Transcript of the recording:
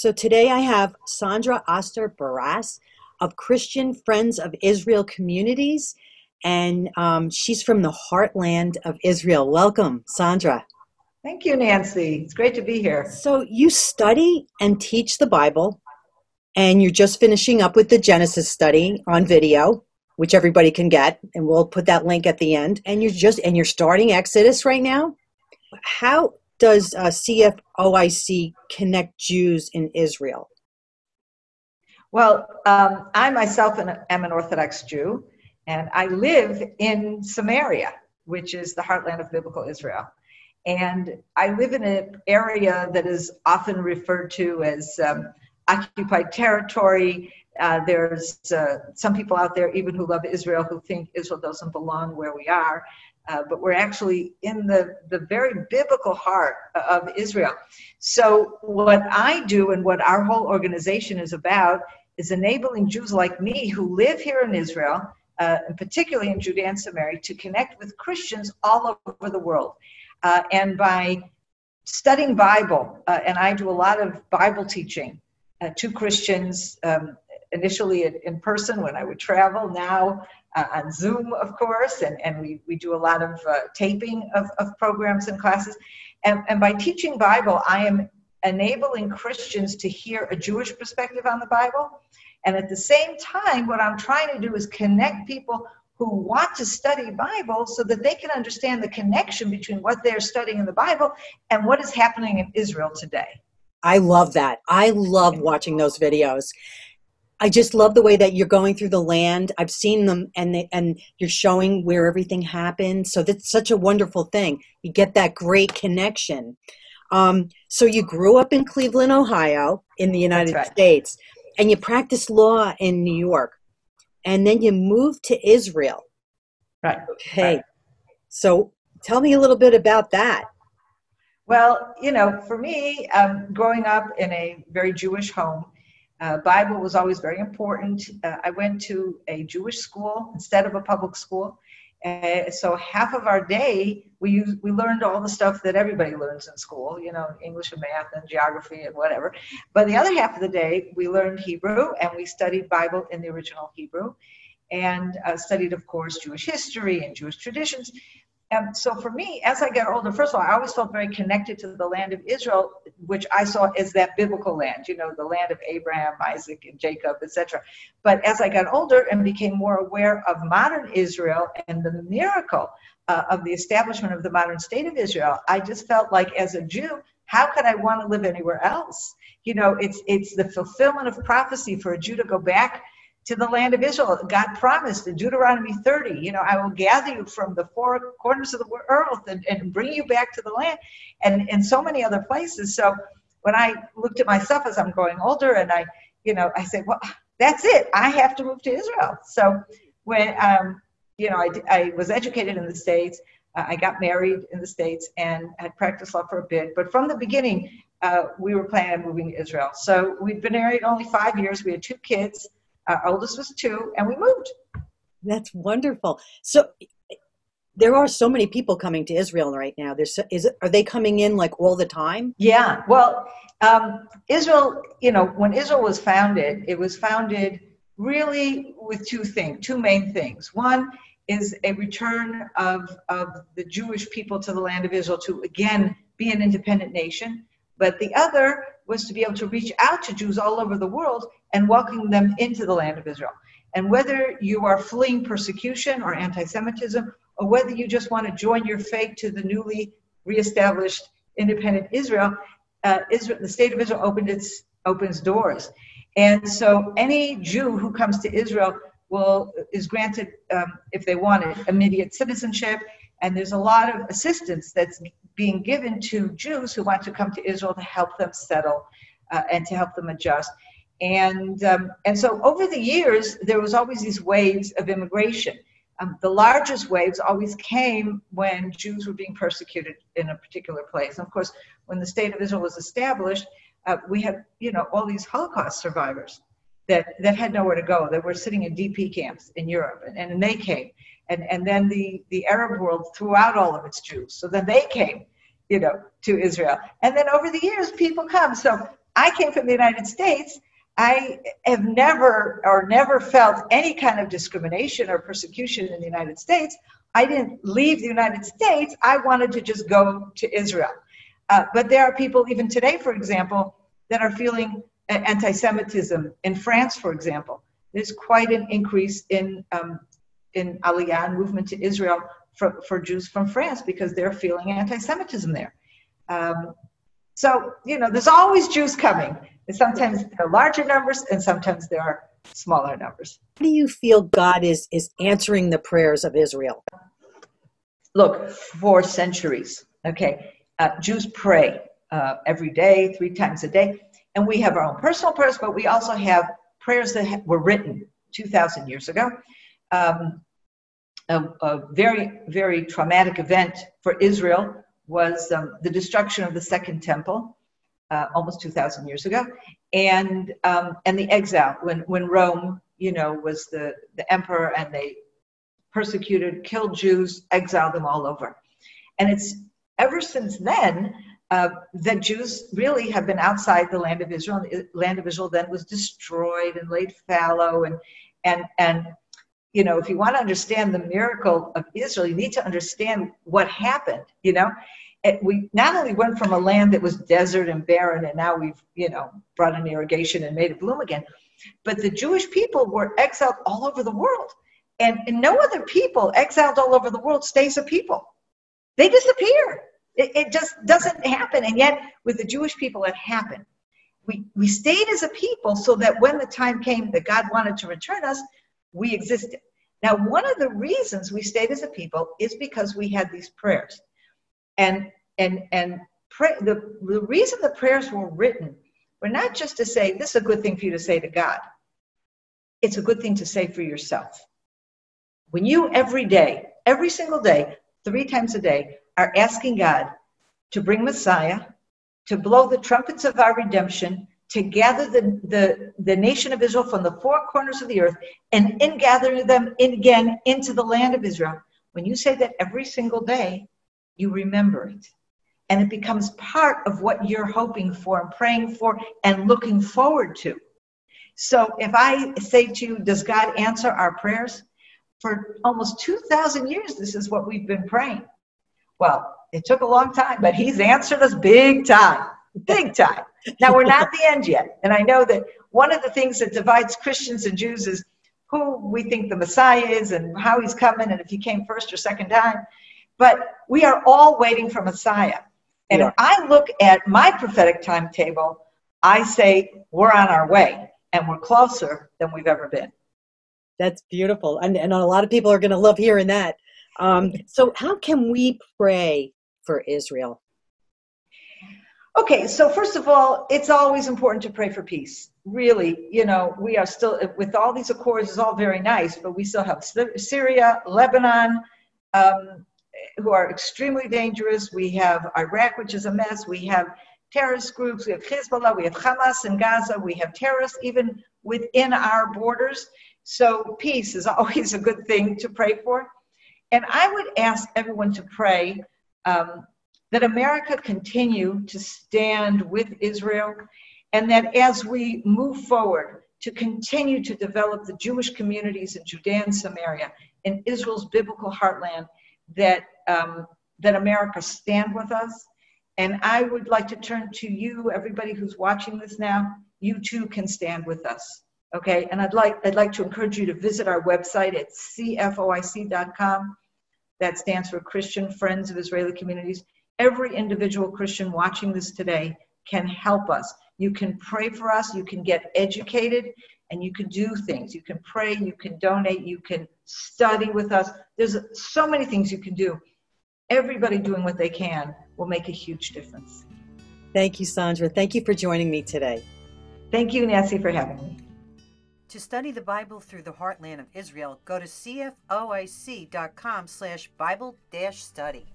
So today I have Sondra Oster Baras of Christian Friends of Israel Communities, and um, she's from the heartland of Israel. Welcome, Sondra. Thank you, Nancy. It's great to be here. So you study and teach the Bible, and you're just finishing up with the Genesis study on video, which everybody can get, and we'll put that link at the end. And you're just and you're starting Exodus right now. How does uh, CFOIC connect Jews in Israel? Well, um, I myself am an Orthodox Jew, and I live in Samaria, which is the heartland of biblical Israel. And I live in an area that is often referred to as um, occupied territory. Uh, there's uh, some people out there, even who love Israel, who think Israel doesn't belong where we are. Uh, but we're actually in the, the very biblical heart of Israel. So, what I do and what our whole organization is about is enabling Jews like me who live here in Israel, uh, and particularly in Judea and Samaria, to connect with Christians all over the world. Uh, and by studying Bible, uh, and I do a lot of Bible teaching uh, to Christians, um, initially in, in person when I would travel, now uh, on Zoom, of course, and, and we, we do a lot of uh, taping of, of programs and classes. And, and by teaching Bible, I am enabling Christians to hear a Jewish perspective on the Bible. And at the same time, what I'm trying to do is connect people who want to study Bible so that they can understand the connection between what they're studying in the Bible and what is happening in Israel today. I love that. I love watching those videos. I just love the way that you're going through the land. I've seen them, and they, and you're showing where everything happened. So that's such a wonderful thing. You get that great connection. Um, so you grew up in Cleveland, Ohio, in the United right. States, and you practiced law in New York, and then you moved to Israel. Right. Okay. Right. So tell me a little bit about that. Well, you know, for me, um, growing up in a very Jewish home, uh, Bible was always very important. Uh, I went to a Jewish school instead of a public school. Uh, so half of our day we we learned all the stuff that everybody learns in school, you know, English and math and geography and whatever. But the other half of the day we learned Hebrew and we studied Bible in the original Hebrew, and uh, studied, of course, Jewish history and Jewish traditions. And so for me, as I got older, first of all, I always felt very connected to the land of Israel, which I saw as that biblical land, you know, the land of Abraham, Isaac, and Jacob, etc. But as I got older and became more aware of modern Israel and the miracle uh, of the establishment of the modern state of Israel, I just felt like as a Jew, how could I want to live anywhere else? You know, it's it's the fulfillment of prophecy for a Jew to go back to the land of Israel. God promised in Deuteronomy 30, you know, I will gather you from the four corners of the earth and, and bring you back to the land and in so many other places. So when I looked at myself as I'm growing older and I, you know, I said, well, that's it. I have to move to Israel. So when, um, you know, I, I was educated in the States, uh, I got married in the States and had practiced law for a bit. But from the beginning, uh, we were planning on moving to Israel. So we'd been married only five years. We had two kids. Our oldest was two, and we moved. That's wonderful. So there are so many people coming to Israel right now. There's is are they coming in like all the time? Yeah. Well, um, Israel, you know, when Israel was founded, it was founded really with two things, two main things. One is a return of of the Jewish people to the land of Israel to again be an independent nation. But the other was to be able to reach out to Jews all over the world and welcome them into the land of Israel. And whether you are fleeing persecution or anti Semitism, or whether you just want to join your faith to the newly reestablished independent Israel, uh, Israel the state of Israel opened its, opens doors. And so any Jew who comes to Israel will is granted, um, if they want it, immediate citizenship. And there's a lot of assistance that's being given to Jews who want to come to Israel to help them settle uh, and to help them adjust. And um, and so over the years there was always these waves of immigration. Um, the largest waves always came when jews were being persecuted in a particular place. And of course when the state of israel was established uh, we had you know all these holocaust survivors that that had nowhere to go. That were sitting in dp camps in europe and, and they came. And and then the the arab world threw out all of its jews. So then they came you know, to Israel. And then over the years, people come. So I came from the United States. I have never or never felt any kind of discrimination or persecution in the United States. I didn't leave the United States. I wanted to just go to Israel. Uh, but there are people, even today, for example, that are feeling anti Semitism. In France, for example, there's quite an increase in, um, in Aliyah movement to Israel for, for Jews from France because they're feeling anti Semitism there. Um, so, you know, there's always Jews coming. And sometimes there are larger numbers and sometimes there are smaller numbers. How do you feel God is, is answering the prayers of Israel? Look, for centuries, okay, uh, Jews pray uh, every day, three times a day. And we have our own personal prayers, but we also have prayers that were written 2,000 years ago. Um, a, a, very, very traumatic event for Israel was um, the destruction of the Second Temple uh, almost 2,000 years ago, and, um, and the exile when, when Rome, you know, was the, the emperor and they persecuted, killed Jews, exiled them all over. And it's ever since then uh, that Jews really have been outside the land of Israel. The land of Israel then was destroyed and laid fallow. And, and, and you know, if you want to understand the miracle of Israel, you need to understand what happened, you know. It, we not only went from a land that was desert and barren, and now we've, you know, brought in irrigation and made it bloom again, but the Jewish people were exiled all over the world. And, and no other people exiled all over the world stays a people. They disappear. It, it just doesn't happen. And yet, with the Jewish people, it happened. We, we stayed as a people so that when the time came that God wanted to return us, we existed. Now, one of the reasons we stayed as a people is because we had these prayers. And, and, and pray, the, the reason the prayers were written were not just to say, this is a good thing for you to say to God. It's a good thing to say for yourself. When you every day, every single day, three times a day, are asking God to bring Messiah, to blow the trumpets of our redemption, to gather the, the, the nation of Israel from the four corners of the earth, and in gathering them in again into the land of Israel. When you say that every single day, you remember it. And it becomes part of what you're hoping for and praying for and looking forward to. So if I say to you, does God answer our prayers? For almost 2,000 years, this is what we've been praying. Well, it took a long time, but he's answered us big time, big time. Now, we're not at the end yet. And I know that one of the things that divides Christians and Jews is who we think the Messiah is and how he's coming and if he came first or second time. But we are all waiting for Messiah. And yeah. if I look at my prophetic timetable, I say we're on our way and we're closer than we've ever been. That's beautiful. And, and a lot of people are going to love hearing that. Um, so, how can we pray for Israel? Okay, so first of all, it's always important to pray for peace. Really, you know, we are still, with all these accords, it's all very nice, but we still have Syria, Lebanon, um, who are extremely dangerous. We have Iraq, which is a mess. We have terrorist groups. We have Hezbollah. We have Hamas in Gaza. We have terrorists even within our borders. So, peace is always a good thing to pray for. And I would ask everyone to pray um, that America continue to stand with Israel and that as we move forward to continue to develop the Jewish communities in Judea and Samaria, in Israel's biblical heartland, that, um, that America stand with us. And I would like to turn to you, everybody who's watching this now, you too can stand with us. Okay, and I'd like I'd like to encourage you to visit our website at cfoic.com that stands for Christian Friends of Israeli Communities. Every individual Christian watching this today can help us. You can pray for us, you can get educated, and you can do things. You can pray, you can donate, you can study with us. There's so many things you can do. Everybody doing what they can will make a huge difference. Thank you, Sondra. Thank you for joining me today. Thank you, Nancy, for having me. To study the Bible through the heartland of Israel, go to cfoic.com slash Bible-study.